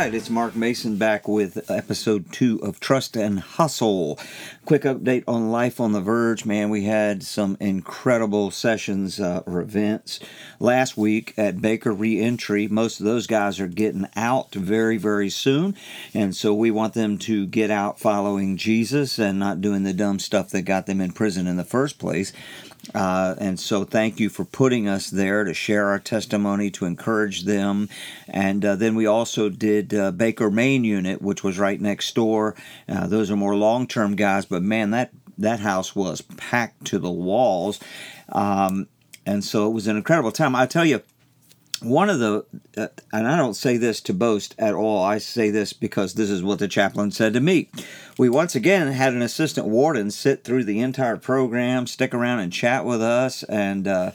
right, it's Mark Mason back with episode two of Trust and Hustle. Quick update on Life on the Verge. Man, we had some incredible sessions uh, or events last week at Baker Reentry. Most of those guys are getting out very, very soon, and so we want them to get out following Jesus and not doing the dumb stuff that got them in prison in the first place. Uh, and so, thank you for putting us there to share our testimony, to encourage them. And uh, then we also did uh, Baker Main Unit, which was right next door. Uh, those are more long term guys, but man, that, that house was packed to the walls. Um, and so, it was an incredible time. I tell you, one of the, uh, and I don't say this to boast at all, I say this because this is what the chaplain said to me. We once again had an assistant warden sit through the entire program, stick around and chat with us, and uh,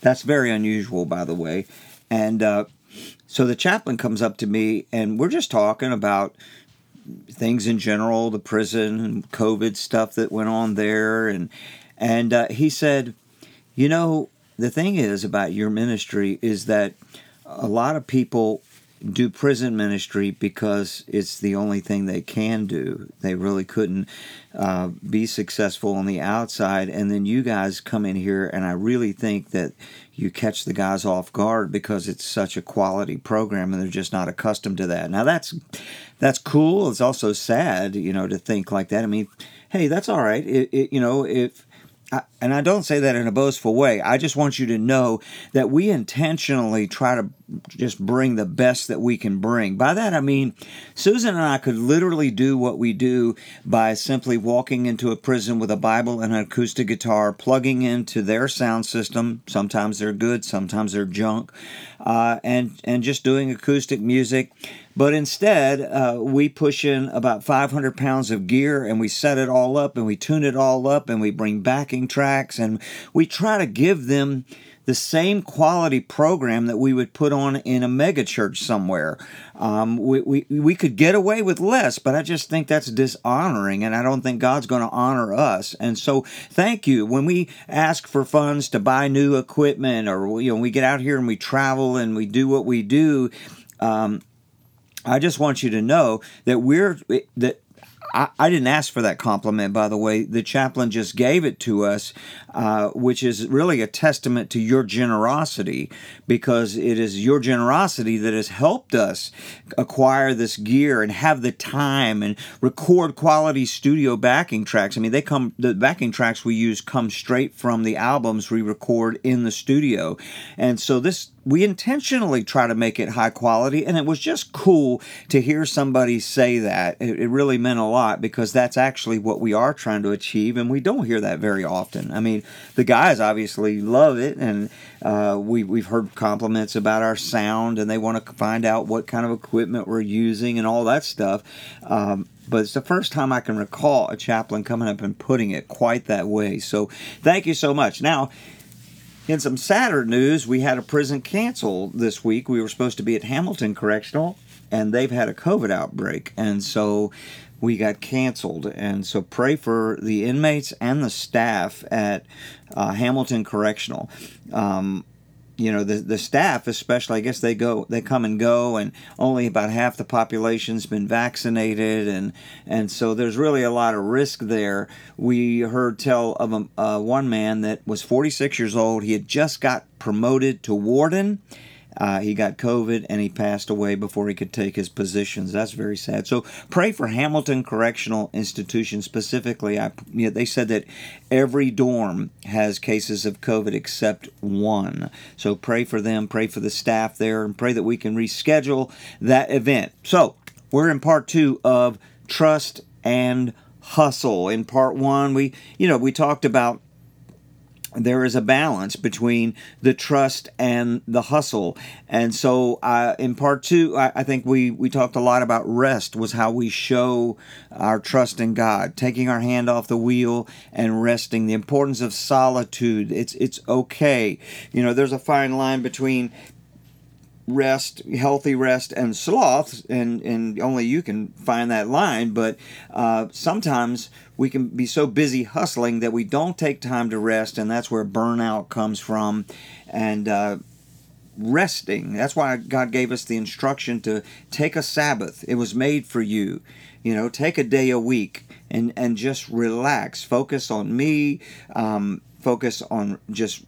that's very unusual, by the way. And uh, so the chaplain comes up to me, and we're just talking about things in general, the prison and COVID stuff that went on there, and and uh, he said, you know, the thing is about your ministry is that a lot of people do prison ministry because it's the only thing they can do. They really couldn't uh, be successful on the outside. And then you guys come in here, and I really think that you catch the guys off guard because it's such a quality program, and they're just not accustomed to that. Now that's that's cool. It's also sad, you know, to think like that. I mean, hey, that's all right. It, it, you know, if I, and I don't say that in a boastful way. I just want you to know that we intentionally try to just bring the best that we can bring. By that I mean, Susan and I could literally do what we do by simply walking into a prison with a Bible and an acoustic guitar, plugging into their sound system. Sometimes they're good, sometimes they're junk, uh, and and just doing acoustic music. But instead, uh, we push in about 500 pounds of gear and we set it all up and we tune it all up and we bring backing tracks and we try to give them the same quality program that we would put on in a megachurch somewhere. Um, we, we, we could get away with less, but I just think that's dishonoring, and I don't think God's going to honor us. And so, thank you. When we ask for funds to buy new equipment, or you know, we get out here and we travel and we do what we do. Um, I just want you to know that we're that I, I, didn't ask for that compliment, by the way. The chaplain just gave it to us, uh, which is really a testament to your generosity because it is your generosity that has helped us acquire this gear and have the time and record quality studio backing tracks. I mean, they come, the backing tracks we use come straight from the albums we record in the studio. And so this we intentionally try to make it high quality and it was just cool to hear somebody say that it, it, really meant a lot because that's actually what we are trying to achieve and we don't hear that very often i mean the guys obviously love it and uh, we, we've heard compliments about our sound and they want to find out what kind of equipment we're using and all that stuff um, but it's the first time I can recall a chaplain coming up and putting it quite that way. So thank you so much. Now, in some sadder news, we had a prison cancel this week. We were supposed to be at Hamilton Correctional, and they've had a COVID outbreak. And so we got canceled. And so pray for the inmates and the staff at uh, Hamilton Correctional. Um, you know the the staff especially i guess they go they come and go and only about half the population's been vaccinated and and so there's really a lot of risk there. We heard tell of a, uh, one man that was 46 years old. He had just got promoted to warden uh, he got COVID and he passed away before he could take his positions. That's very sad. So pray for Hamilton Correctional Institution specifically. I, you know, they said that every dorm has cases of COVID except one. So pray for them, pray for the staff there, and pray that we can reschedule that event. So we're in part two of Trust and Hustle. In part one, we, you know, we talked about there is a balance between the trust and the hustle. And so, uh, in part two, I, I, think we, we talked a lot about rest, was how we show our trust in God, taking our hand off the wheel and resting, the importance of solitude. It's, it's okay. You know, there's a fine line between rest, healthy rest, and sloth, and, and only you can find that line. But uh, sometimes we can be so busy hustling that we don't take time to rest, and that's where burnout comes from. And uh, resting. That's why God gave us the instruction to take a Sabbath. It was made for you. You know, take a day a week and and just relax. Focus on me. Um, focus on just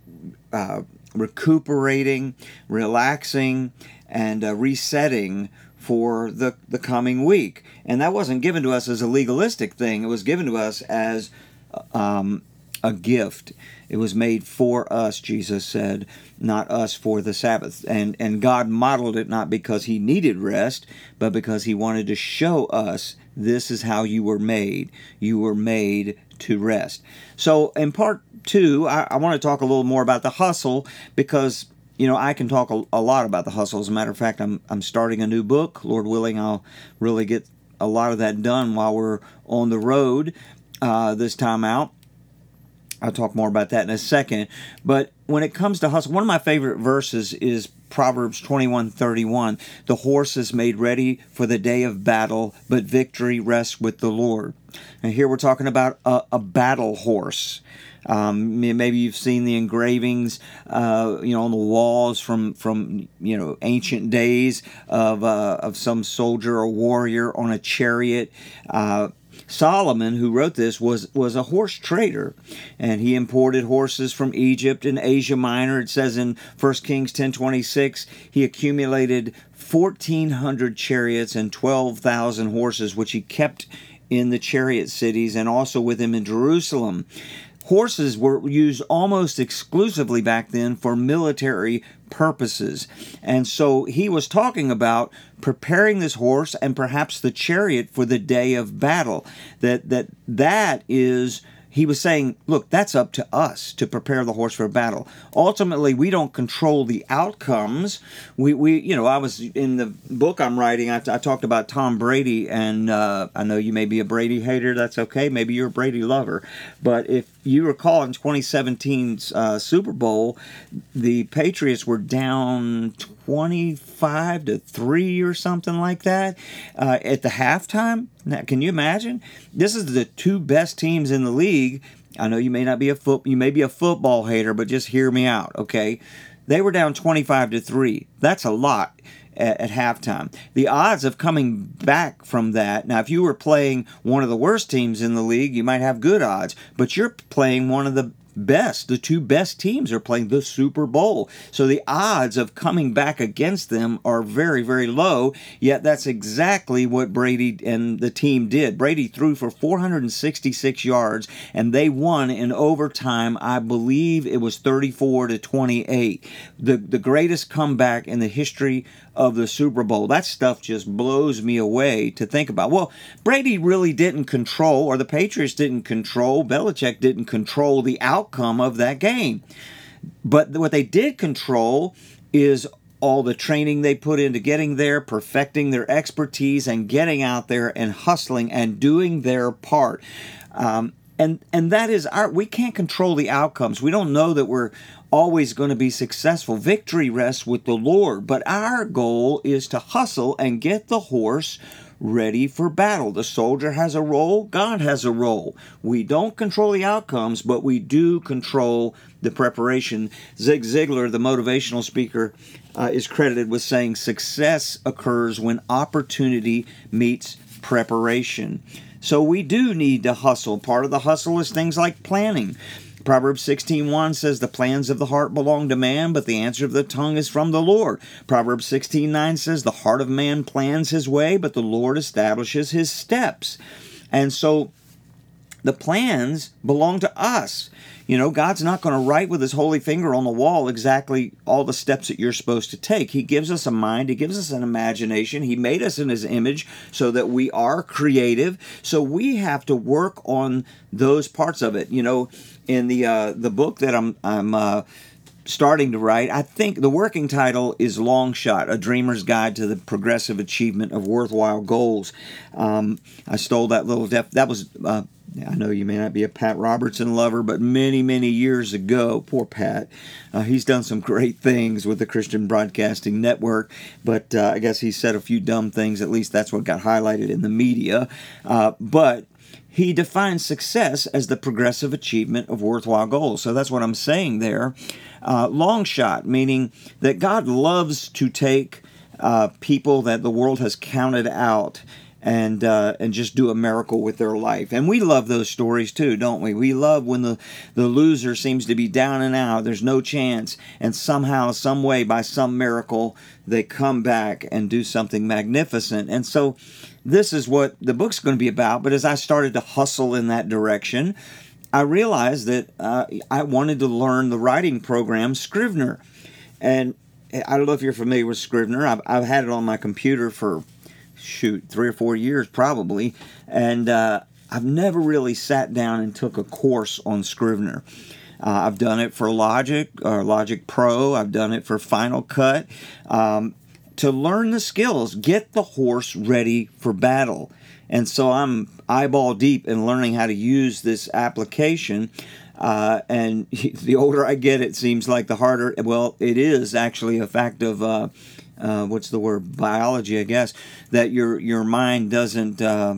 uh, recuperating, relaxing, and uh, resetting for the, the coming week. And that wasn't given to us as a legalistic thing, it was given to us as um, a gift. It was made for us, Jesus said, not us for the Sabbath. And, and God modeled it not because He needed rest, but because He wanted to show us this is how you were made. You were made to rest. So, in part two, I, I want to talk a little more about the hustle because you know, I can talk a, a, lot about the hustle. As a matter of fact, I'm I'm starting a new book. Lord willing, I'll really get a lot of that done while we're on the road uh, this time out. I'll talk more about that in a second. But when it comes to hustle, one of my favorite verses is Proverbs 21:31. The horse is made ready for the day of battle, but victory rests with the Lord. And here we're talking about a, a battle horse. Um, maybe you've seen the engravings, uh, you know, on the walls from from you know ancient days of uh, of some soldier or warrior on a chariot. Uh, Solomon, who wrote this, was was a horse trader, and he imported horses from Egypt and Asia Minor. It says in 1 Kings 10:26, he accumulated 1,400 chariots and 12,000 horses, which he kept in the chariot cities and also with him in Jerusalem horses were used almost exclusively back then for military purposes. And so he was talking about preparing this horse and perhaps the chariot for the day of battle. That that that is he was saying, look, that's up to us to prepare the horse for battle. Ultimately, we don't control the outcomes. We, we you know, I was in the book I'm writing, I, I talked about Tom Brady, and uh, I know you may be a Brady hater. That's okay. Maybe you're a Brady lover. But if you recall in 2017's uh, Super Bowl, the Patriots were down 25 to 3 or something like that uh, at the halftime. Now, can you imagine? This is the two best teams in the league. I know you may not be a foot you may be a football hater, but just hear me out, okay? They were down 25 to 3. That's a lot at, at, halftime. The odds of coming back from that, now, if you were playing one of the worst teams in the league, you might have good odds, but you're playing one of the best. The two best teams are playing the Super Bowl. So the odds of coming back against them are very, very low. Yet that's exactly what Brady and the team did. Brady threw for 466 yards and they won in overtime. I believe it was 34 to 28. The, the greatest comeback in the history of the Super Bowl. That stuff just blows me away to think about. Well, Brady really didn't control, or the Patriots didn't control, Belichick didn't control the outcome of that game. But what they did control is all the training they put into getting there, perfecting their expertise, and getting out there and hustling and doing their part. Um, and and that is our we can't control the outcomes. We don't know that we're always going to be successful. Victory rests with the Lord, but our goal is to hustle and get the horse ready for battle. The soldier has a role, God has a role. We don't control the outcomes, but we do control the preparation. Zig Ziglar, the motivational speaker, uh, is credited with saying success occurs when opportunity meets preparation. So we do need to hustle. Part of the hustle is things like planning. Proverbs 16:1 says the plans of the heart belong to man, but the answer of the tongue is from the Lord. Proverbs 16:9 says the heart of man plans his way, but the Lord establishes his steps. And so the plans belong to us. You know, God's not going to write with his holy finger on the wall exactly all the steps that you're supposed to take. He gives us a mind, he gives us an imagination. He made us in his image so that we are creative. So we have to work on those parts of it. You know, in the uh, the book that I'm I'm uh, starting to write. I think the working title is Long Shot A Dreamer's Guide to the Progressive Achievement of Worthwhile Goals. Um, I stole that little, def- that was. Uh, I know you may not be a Pat Robertson lover, but many, many years ago, poor Pat, uh, he's done some great things with the Christian Broadcasting Network, but uh, I guess he said a few dumb things. At least that's what got highlighted in the media. Uh, but he defines success as the progressive achievement of worthwhile goals. So that's what I'm saying there. Uh, long shot, meaning that God loves to take uh, people that the world has counted out and uh, and just do a miracle with their life. And we love those stories too, don't we? We love when the the loser seems to be down and out. There's no chance, and somehow, some way, by some miracle, they come back and do something magnificent. And so, this is what the book's going to be about. But as I started to hustle in that direction. I realized that uh, I wanted to learn the writing program Scrivener. And I don't know if you're familiar with Scrivener. I've, I've had it on my computer for shoot three or four years probably, and uh, I've never really sat down and took a course on Scrivener. Uh, I've done it for Logic or Logic Pro. I've done it for Final Cut. Um, to learn the skills, get the horse ready for battle. And so I'm eyeball deep in learning how to use this application. Uh, and the older I get, it seems like the harder. Well, it is actually a fact of uh, uh, what's the word biology, I guess, that your your mind doesn't uh,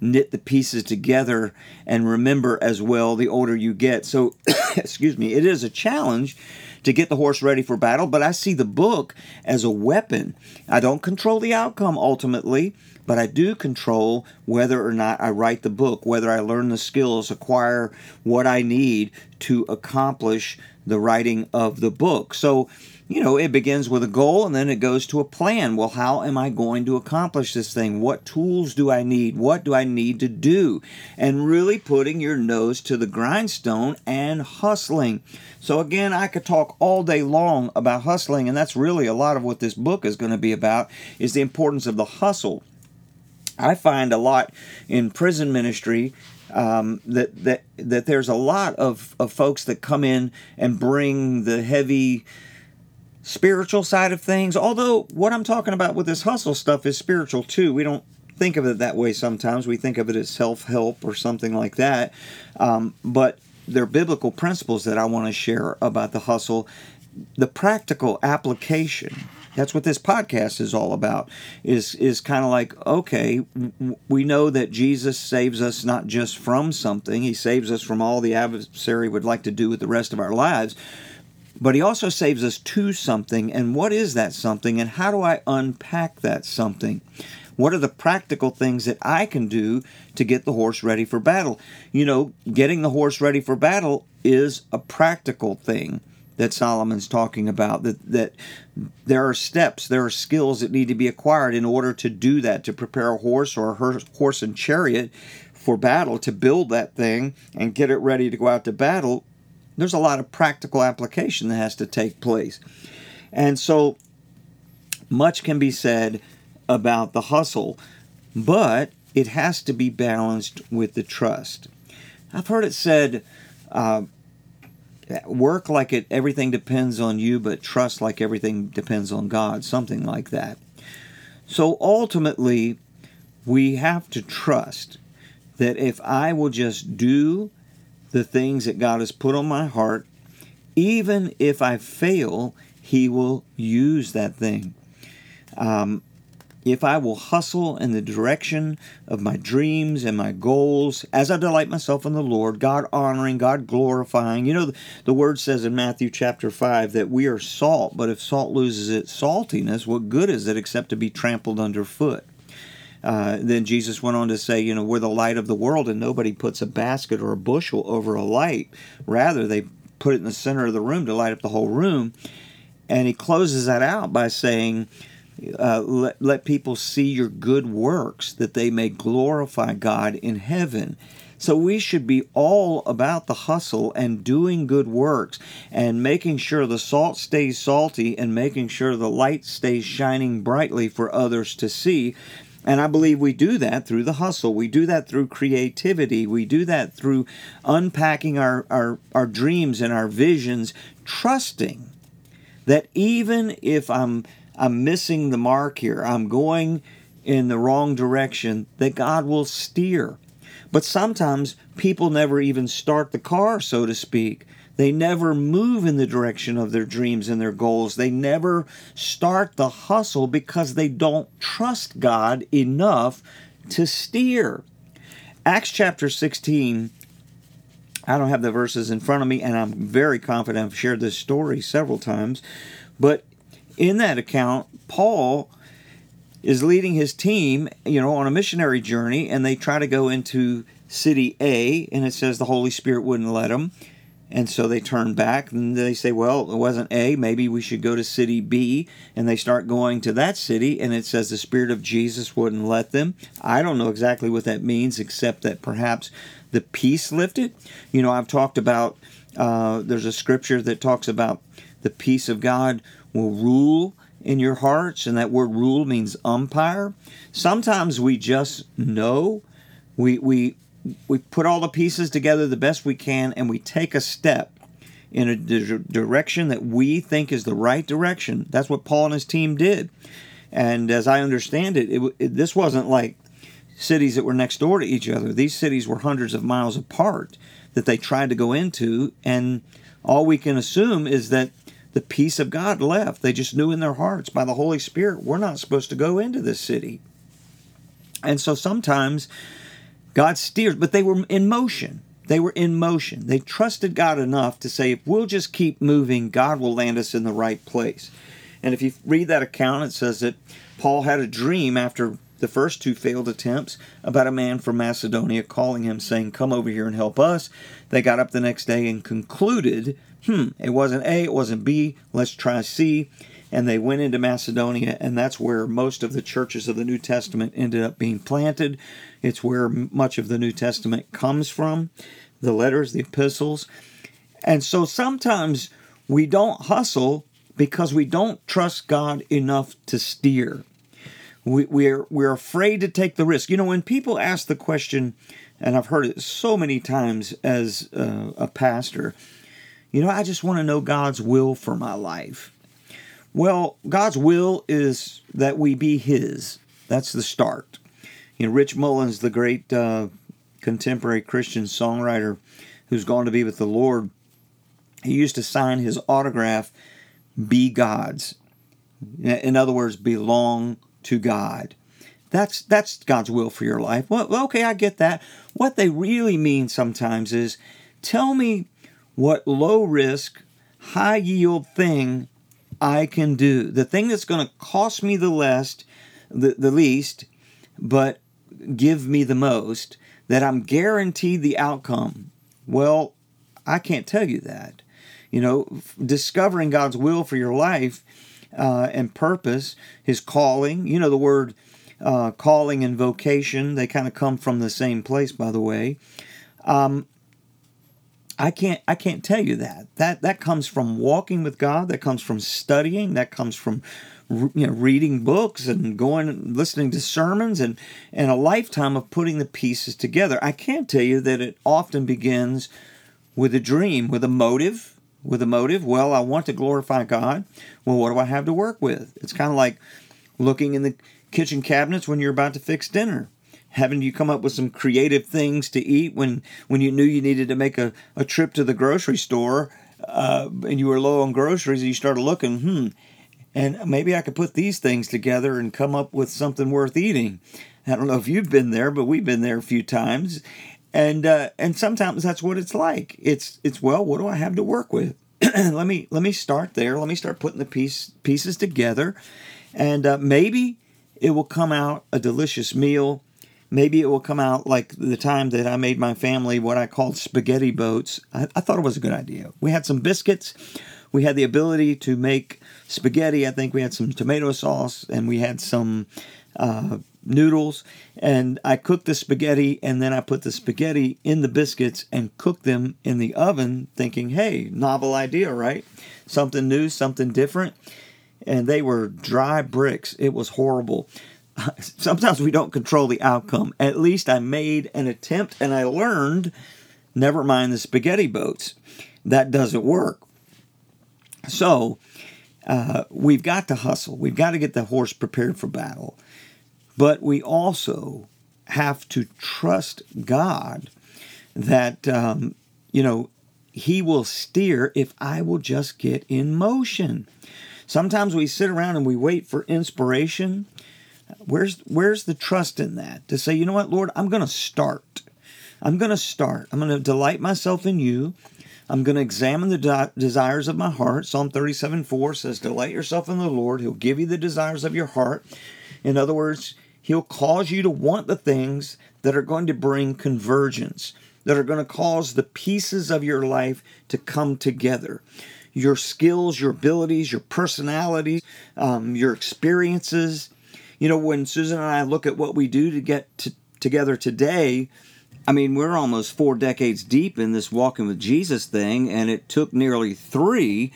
knit the pieces together and remember as well the older you get. So, excuse me, it is a challenge to get the horse ready for battle, but I see the book as a weapon. I don't control the outcome ultimately, but I do control whether or not I write the book, whether I learn the skills, acquire what I need to accomplish the writing of the book. So, you know, it begins with a goal and then it goes to a plan. Well, how am I going to accomplish this thing? What tools do I need? What do I need to do? And really putting your nose to the grindstone and hustling. So, again, I could talk all day long about hustling, and that's really a lot of what this book is going to be about is the importance of the hustle. I find a lot in prison ministry um, that that that there's a lot of, of folks that come in and bring the heavy spiritual side of things. Although what I'm talking about with this hustle stuff is spiritual too. We don't think of it that way sometimes. We think of it as self help or something like that. Um, but they're biblical principles that I want to share about the hustle, the practical application. That's what this podcast is all about. Is is kind of like okay, we know that Jesus saves us not just from something; He saves us from all the adversary would like to do with the rest of our lives but he also saves us to something. And what is that something? And how do I unpack that something? What are the practical things that I can do to get the horse ready for battle? You know, getting the horse ready for battle is a practical thing that Solomon's talking about that that there are steps, there are skills that need to be acquired in order to do that, to prepare a horse or a horse and chariot for battle, to build that thing and get it ready to go out to battle there's a lot of practical application that has to take place. And so much can be said about the hustle, but it has to be balanced with the trust. I've heard it said, uh, work like it everything depends on you, but trust like everything depends on God, something like that. So ultimately, we have to trust that if I will just do the things that God has put on my heart. Even if I fail, He will use that thing. Um, if I will hustle in the direction of my dreams and my goals as I delight myself in the Lord, God honoring, God glorifying. You know, the, the, word says in Matthew chapter 5 that we are salt, but if salt loses its saltiness, what good is it except to be trampled underfoot? Uh, then Jesus went on to say, you know, we're the light of the world, and nobody puts a basket or a bushel over a light. Rather, they put it in the center of the room to light up the whole room. And he closes that out by saying, uh, let, let people see your good works that they may glorify God in heaven. So we should be all about the hustle and doing good works and making sure the salt stays salty and making sure the light stays shining brightly for others to see and I believe we do that through the hustle. We do that through creativity. We do that through unpacking our, our, our dreams and our visions, trusting that even if I'm I'm missing the mark here, I'm going in the wrong direction, that God will steer. But sometimes people never even start the car, so to speak. They never move in the direction of their dreams and their goals. They never start the hustle because they don't trust God enough to steer. Acts chapter 16, I don't have the verses in front of me, and I'm very confident I've shared this story several times. But in that account, Paul is leading his team, you know, on a missionary journey, and they try to go into city A, and it says the Holy Spirit wouldn't let them. And so they turn back and they say, well, it wasn't A, maybe we should go to city B. And they start going to that city, and it says the Spirit of Jesus wouldn't let them. I don't know exactly what that means, except that perhaps the peace lifted. You know, I've talked about, uh, there's a scripture that talks about the peace of God will rule in your hearts, and that word rule means umpire. Sometimes we just know. We, we, we put all the pieces together the best we can, and we take a step in a di- direction that we think is the right direction. That's what Paul and his team did. And as I understand it, it, it this wasn't like cities that were next door to each other. These cities were hundreds of miles apart that they tried to go into, and all we can assume is that the peace of God left. They just knew in their hearts by the Holy Spirit, we're not supposed to go into this city. And so sometimes God steers, but they were in motion. They were in motion. They trusted God enough to say, if we'll just keep moving, God will land us in the right place. And if you read that account, it says that Paul had a dream after the first two failed attempts about a man from Macedonia calling him, saying, Come over here and help us. They got up the next day and concluded, Hmm, it wasn't A, it wasn't B, let's try C. And they went into Macedonia, and that's where most of the churches of the New Testament ended up being planted. It's where much of the New Testament comes from the letters, the epistles. And so sometimes we don't hustle because we don't trust God enough to steer. We, we're, we're afraid to take the risk. You know, when people ask the question, and I've heard it so many times as uh, a pastor, you know, I just want to know God's will for my life. Well, God's will is that we be His. That's the start. You know, Rich Mullins, the great uh, contemporary Christian songwriter who's gone to be with the Lord, he used to sign his autograph, Be God's. In other words, belong to God. That's that's God's will for your life. Well, okay, I get that. What they really mean sometimes is tell me what low risk, high yield thing I can do. The thing that's going to cost me the least, the, the least, but give me the most, that I'm guaranteed the outcome. Well, I can't tell you that. You know, discovering God's will for your life uh, and purpose, His calling. You know, the word uh, calling and vocation, they kind of come from the same place, by the way. Um, I can't I can't tell you that. That that comes from walking with God, that comes from studying, that comes from you know reading books and going and listening to sermons and and a lifetime of putting the pieces together. I can't tell you that it often begins with a dream, with a motive, with a motive. Well, I want to glorify God. Well, what do I have to work with? It's kind of like looking in the kitchen cabinets when you're about to fix dinner having you come up with some creative things to eat when when you knew you needed to make a, a trip to the grocery store uh, and you were low on groceries and you started looking hmm and maybe i could put these things together and come up with something worth eating. I don't know if you've been there but we've been there a few times. And uh, and sometimes that's what it's like. It's it's well what do i have to work with? Let me let me start there. Let me start putting the piece pieces together. And uh, maybe it will come out a delicious meal maybe it will come out like the time that I made my family what I called spaghetti boats. I, I, thought it was a good idea. We had some biscuits. We had the ability to make spaghetti. I think we had some tomato sauce and we had some uh, noodles. And I cooked the spaghetti and then I put the spaghetti in the biscuits and cooked them in the oven, thinking, hey, novel idea, right? Something new, something different. And they were dry bricks. It was horrible. sometimes we don't control the outcome. At least I made an attempt and I learned, never mind the spaghetti boats. That doesn't work. So uh, we've got to hustle. We've got to get the horse prepared for battle. But we also have to trust God that, um, you know, He will steer if I will just get in motion. Sometimes we sit around and we wait for inspiration Where's where's the trust in that to say, you know what, Lord, I'm going to start. I'm going to start. I'm going to delight myself in you. I'm going to examine the de- desires of my heart. Psalm 37 4 says, Delight yourself in the Lord. He'll give you the desires of your heart. In other words, He'll cause you to want the things that are going to bring convergence, that are going to cause the pieces of your life to come together. Your skills, your abilities, your personality, um, your experiences. You know, when Susan and I look at what we do to get to, together today, I mean, we're almost four decades deep in this walking with Jesus thing, and it took nearly three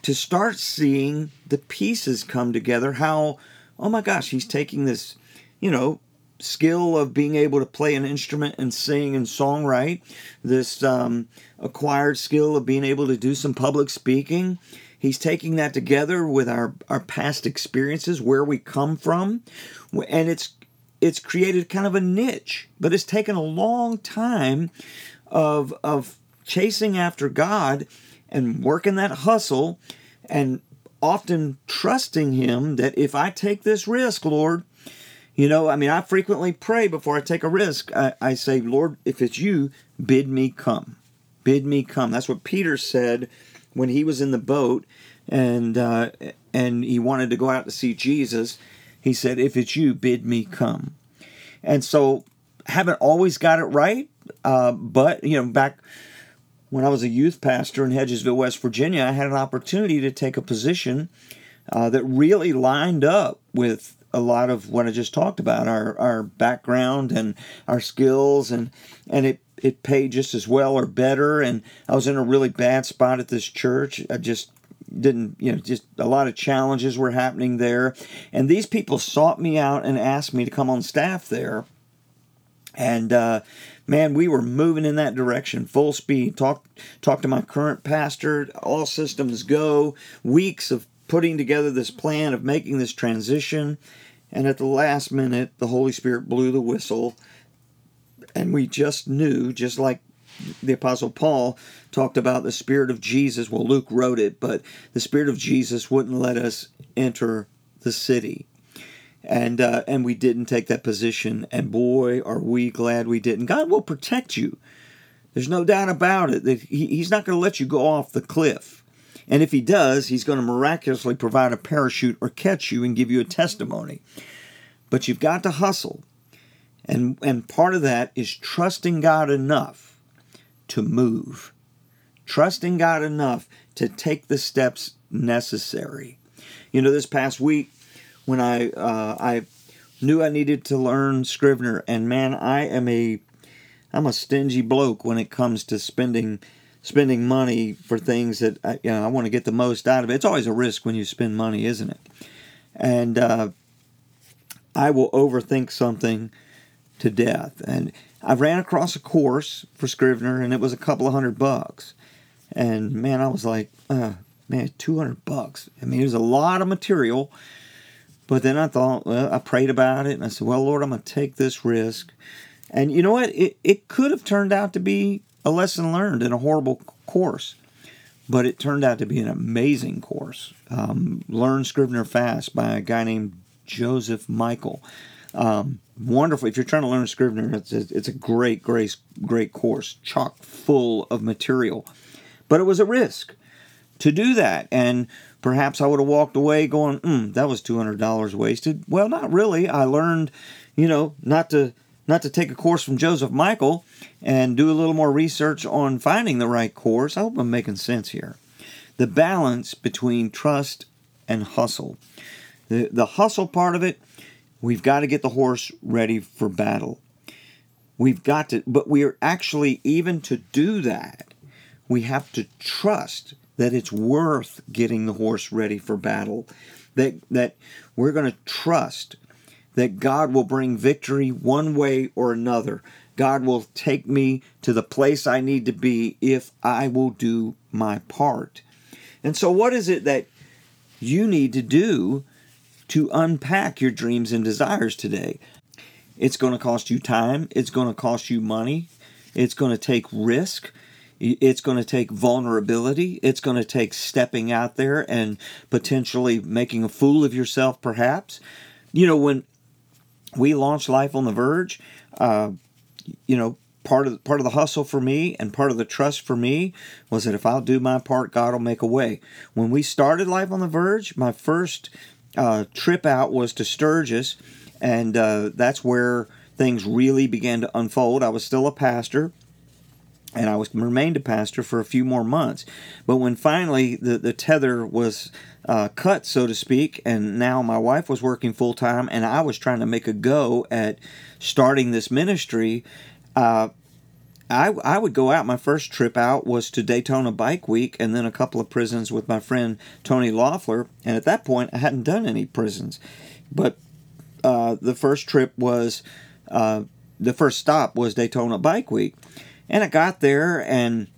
to start seeing the pieces come together. How, oh my gosh, he's taking this, you know, skill of being able to play an instrument and sing and songwrite, this um, acquired skill of being able to do some public speaking. He's taking that together with our, our past experiences, where we come from, and it's it's created kind of a niche, but it's taken a long time of of chasing after God and working that hustle and often trusting him that if I take this risk, Lord, you know, I mean, I frequently pray before I take a risk. I, I say, Lord, if it's you, bid me come. Bid me come. That's what Peter said when he was in the boat and uh, and he wanted to go out to see Jesus. He said, If it's you, bid me come. And so, haven't always got it right, uh, but, you know, back when I was a youth pastor in Hedgesville, West Virginia, I had an opportunity to take a position uh, that really lined up with a lot of what I just talked about our our background and our skills and and it it paid just as well or better. And I was in a really bad spot at this church. I just didn't you know just a lot of challenges were happening there. And these people sought me out and asked me to come on staff there. And uh, man we were moving in that direction full speed. Talk talk to my current pastor all systems go. Weeks of putting together this plan of making this transition. And at the last minute, the Holy Spirit blew the whistle, and we just knew, just like the Apostle Paul talked about the Spirit of Jesus. Well, Luke wrote it, but the Spirit of Jesus wouldn't let us enter the city. And, uh, and we didn't take that position. And boy, are we glad we didn't. God will protect you. There's no doubt about it that he, He's not going to let you go off the cliff. And if he does, he's going to miraculously provide a parachute or catch you and give you a testimony. But you've got to hustle. And, and part of that is trusting God enough to move, trusting God enough to take the steps necessary. You know, this past week, when I uh, I knew I needed to learn Scrivener, and man, I am a I'm a stingy bloke when it comes to spending spending money for things that I, you know, I want to get the most out of it. It's always a risk when you spend money, isn't it? And uh, I will overthink something to death. And I ran across a course for Scrivener, and it was a couple of hundred bucks. And man, I was like, uh, man, 200 bucks. I mean, it was a lot of material. But then I thought, well, I prayed about it, and I said, well, Lord, I'm going to take this risk. And you know what? It, it could have turned out to be a lesson learned in a horrible course. But it turned out to be an amazing course. Um, Learn Scrivener Fast by a guy named Joseph Michael. Um, wonderful. If you're trying to learn Scrivener, it's a, it's a great, great, great course, chock full of material. But it was a risk to do that. And perhaps I would have walked away going, mm, that was $200 wasted. Well, not really. I learned, you know, not to not to take a course from Joseph Michael and do a little more research on finding the right course. I hope I'm making sense here. The balance between trust and hustle. The, the hustle part of it, we've got to get the horse ready for battle. We've got to, but we are actually, even to do that, we have to trust that it's worth getting the horse ready for battle. That, that we're going to trust that God will bring victory one way or another. God will take me to the place I need to be if I will do my part. And so, what is it that you need to do to unpack your dreams and desires today? It's going to cost you time, it's going to cost you money, it's going to take risk. It's going to take vulnerability. It's going to take stepping out there and potentially making a fool of yourself, perhaps. You know, when we launched Life on the Verge, uh, you know, part of part of the hustle for me and part of the trust for me was that if I'll do my part, God will make a way. When we started Life on the Verge, my first uh, trip out was to Sturgis, and uh, that's where things really began to unfold. I was still a pastor and I was remained a pastor for a few more months. But when finally the, the tether was uh, cut, so to speak, and now my wife was working full time, and I was trying to make a go at starting this ministry. I, I would go out. My first trip out was to Daytona Bike Week and then a couple of prisons with my friend Tony Loeffler. And at that point, I hadn't done any prisons. But uh, the first trip was, uh, the first stop was Daytona Bike Week. And I got there and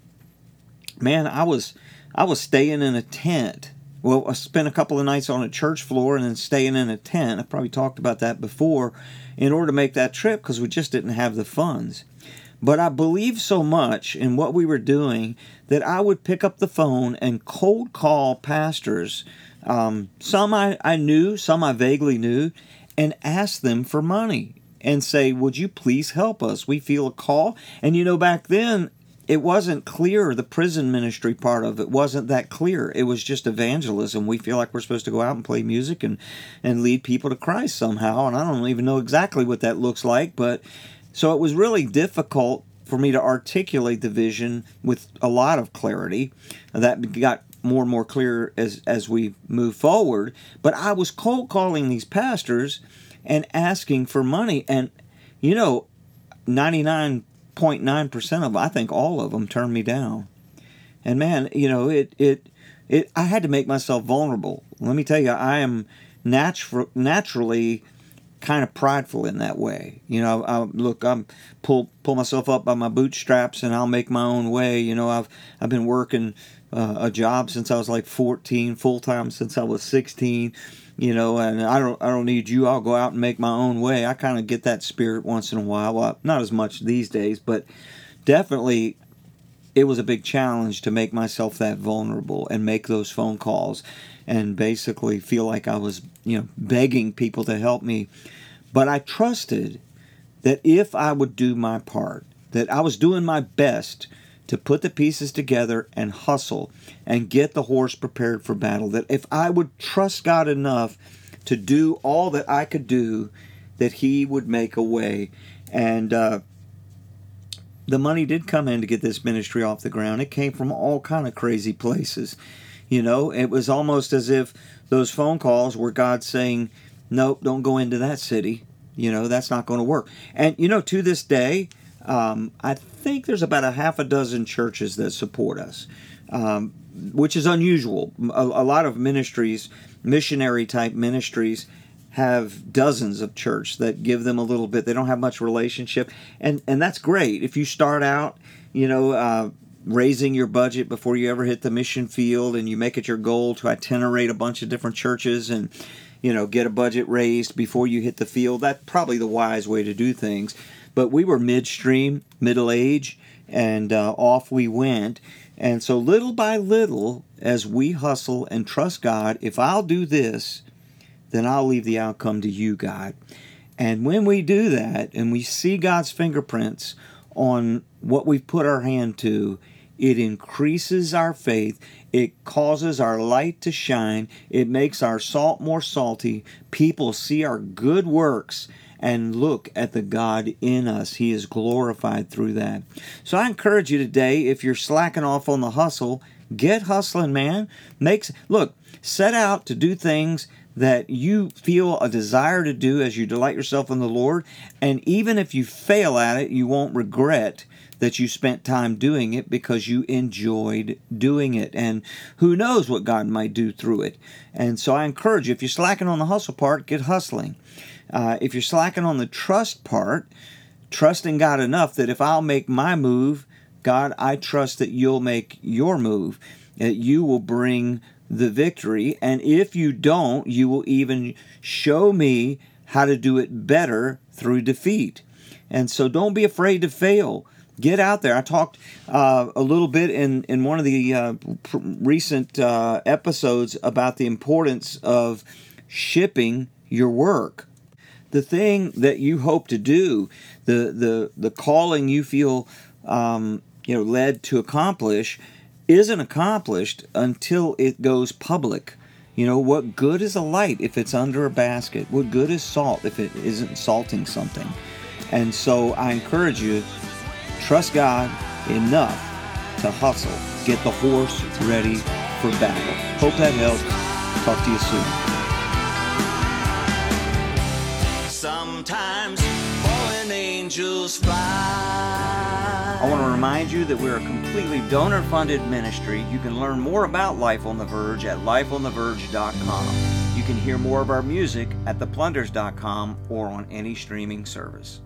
man, I was I was staying in a tent. Well, I spent a couple of nights on a church floor and then staying in a tent. I probably talked about that before in order to make that trip because we just didn't have the funds. But I believed so much in what we were doing that I would pick up the phone and cold call pastors. Um, some I, I knew, some I vaguely knew, and ask them for money and say, Would you please help us? We feel a call. And you know, back then, it wasn't clear the prison ministry part of it wasn't that clear it was just evangelism we feel like we're supposed to go out and play music and and lead people to christ somehow and i don't even know exactly what that looks like but so it was really difficult for me to articulate the vision with a lot of clarity that got more and more clear as as we move forward but i was cold calling these pastors and asking for money. And, you know, 99.9% of them, I think all of them turned me down. And man, you know, it, it, it, I had to make myself vulnerable. Let me tell you, I am natural, naturally kind of prideful in that way. You know, I, look, I'm pull pull myself up by my bootstraps, and I'll make my own way. You know, I've I've been working uh, a job since I was like 14, full time since I was 16 you know, and I don't I don't need you. I'll go out and make my own way. I kind of get that spirit once in a while. Well, not as much these days, but definitely it was a big challenge to make myself that vulnerable and make those phone calls and basically feel like I was, you know, begging people to help me. But I trusted that if I would do my part, that I was doing my best to put the pieces together and hustle and get the horse prepared for battle. That if I would trust God enough to do all that I could do, that He would make a way. And uh, the money did come in to get this ministry off the ground. It came from all kind of crazy places. You know, it was almost as if those phone calls were God saying, "Nope, don't go into that city." You know, that's not going to work. And you know, to this day, um, I think there's about a half a dozen churches that support us, um, which is unusual. A, a, lot of ministries, missionary type ministries, have dozens of church that give them a little bit. They don't have much relationship, and and that's great. If you start out, you know. Uh, raising your budget before you ever hit the mission field and you make it your goal to itinerate a bunch of different churches and you know get a budget raised before you hit the field that's probably the wise way to do things but we were midstream, middle age, and uh, off we went. And so, little by little, as we hustle and trust God, if I'll do this, then I'll leave the outcome to you, God. And when we do that and we see God's fingerprints on what we've put our hand to, it increases our faith. It causes our light to shine. It makes our salt more salty. People see our good works and look at the God in us. He is glorified through that. So I encourage you today, if you're slacking off on the hustle, get hustling, man. Makes look, set out to do things that you feel a desire to do as you delight yourself in the Lord. And even if you fail at it, you won't regret that you spent time doing it because you enjoyed doing it. And who knows what God might do through it. And so I encourage you, if you're slacking on the hustle part, get hustling. Uh, if you're slacking on the trust part, trusting God enough that if I'll make my move, God, I trust that you'll make your move, that you will bring the victory. And if you don't, you will even show me how to do it better through defeat. And so don't be afraid to fail. Get out there. I talked uh, a little bit in, in one of the uh, pr- recent uh, episodes about the importance of shipping your work the thing that you hope to do, the the the calling you feel um, you know led to accomplish, isn't accomplished until it goes public. You know, what good is a light if it's under a basket? What good is salt if it isn't salting something? And so I encourage you, trust God enough to hustle. Get the horse ready for battle. Hope that helps. Talk to you soon. Sometimes fallen angels fly. I want to remind you that we're a completely donor funded ministry. You can learn more about Life on the Verge at lifeontheverge.com. You can hear more of our music at theplunders.com or on any streaming service.